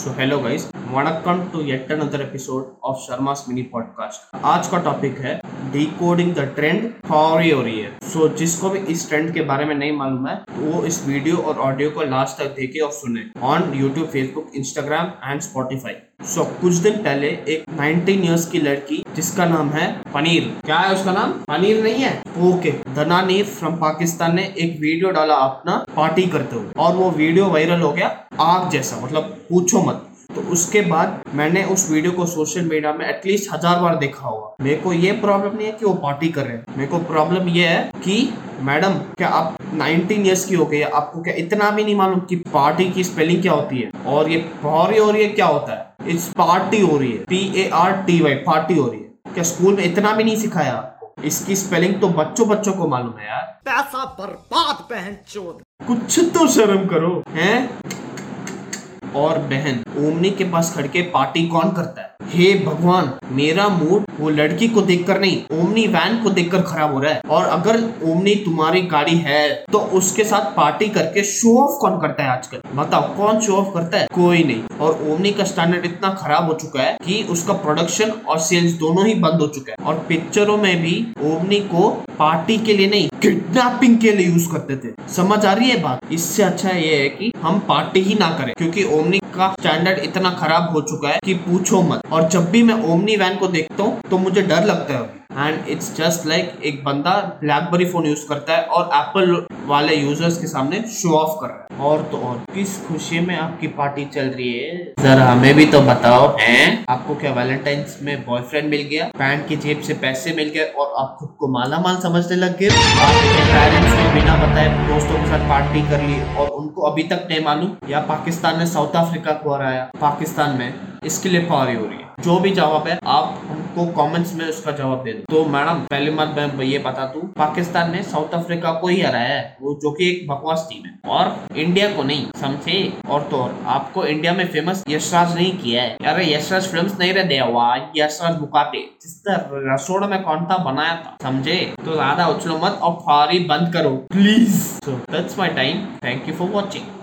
So hello guys welcome to yet another episode of Sharma's mini podcast आज का topic है decoding the trend for your year so जिसको भी इस trend के बारे में नहीं मालूम है तो वो इस वीडियो और ऑडियो को लास्ट तक देखे और सुने on YouTube Facebook Instagram and Spotify so कुछ दिन पहले एक 19 इयर्स की लड़की, जिसका नाम है पनीर। क्या है उसका नाम? पनीर नहीं है? ओके धना नीर फ्रॉम पाकिस्तान ने एक वीडियो डाला अपना पार्टी करते हुए और वो वीडियो वायरल हो गया आग जैसा मतलब पूछो मत। तो उसके बाद मैंने उस वीडियो को सोशल मीडिया में एटलीस्ट हज़ार बार देखा होगा। मेरे को ये प्रॉब्लम नहीं है कि वो पार्टी कर रहे हैं। मेरे को प्रॉब्लम ये है कि मैडम क्या आप 19 इयर्स की हो गई है? आपको क्या इतना भी नहीं मालूम कि पार्टी की स्पेलिंग क्या होती है? और ये पौरी हो रही है क्या होता है? इट्स पार्टी हो रही है। P A R T Y party हो रही है। क्या स्कूल में इतना भी नहीं सिखाया? आपको इसकी स्पेलिंग तो बच्चों बच्चों को मालूम है यार। पैसा बर्बाद पहन चोद कुछ तो शर्म करो हैं? और बहन, ओमनी के पास खड़ के पार्टी कौन करता है? हे भगवान, मेरा मूड वो लड़की को देखकर नहीं, ओमनी वैन को देखकर खराब हो रहा है। और अगर ओमनी तुम्हारी गाड़ी है तो उसके साथ पार्टी करके शो ऑफ़ कौन करता है आजकल? बताओ, कौन शो ऑफ़ करता है? कोई नहीं। और ओमनी का स्टैंडर्ड इतना खराब हो चुका है कि उसका प्रोडक्शन और सेल्स दोनों ही बंद हो चुका है। और पिक्चरों में भी ओमनी को पार्टी के लिए नहीं किडनैपिंग के लिए यूज़ करते थे। समझ आ रही है बात? इससे अच्छा ये है कि हम पार्टी ही ना करें, क्योंकि ओमनी का स्टैंडर्ड इतना खराब हो चुका है कि पूछो मत। और जब भी मैं ओमनी वैन को देखता हूँ तो मुझे डर लगता है एंड इट्स जस्ट लाइक एक बंदा ब्लैकबेरी फ़ोन यूज़ करता है और एप्पल वाले यूज़र्स के सामने शो ऑफ़ कर रहा है। और तो और। किस खुशी में आपकी पार्टी चल रही है? जरा हमें भी तो बताओ। हैं? आपको क्या वैलेंटाइंस में बॉयफ्रेंड मिल गया? पैंट की जेब से पैसे मिल गए और आप खुद को माला माल समझने लग गए? आपके पेरेंट्स ने बिना बताए दोस्तों के साथ पार्टी कर ली और उनको अभी तक नहीं मालूम? या पाकिस्तान ने साउथ अफ्रीका को हराया? पाकिस्तान में इसके लिए पारी हो रही है। जो भी जवाब है, आप हमको कमेंट्स में उसका जवाब दे दो। तो मैडम, पहले बात मैं ये बता दूँ पाकिस्तान ने साउथ अफ्रीका को ही हराया है, वो जो कि एक बकवास टीम है। और इंडिया को नहीं, समझे? और तो और, आपको इंडिया में फ़ेमस यशराज नहीं किया है। अरे, यशराज फ़िल्म नहीं रहे यशराज बुकाटे। जिस रसोड़ में कौन था, बनाया था, समझे? तो ज़्यादा उछलो मत और फारी बंद करो please so that's my time thank you for watching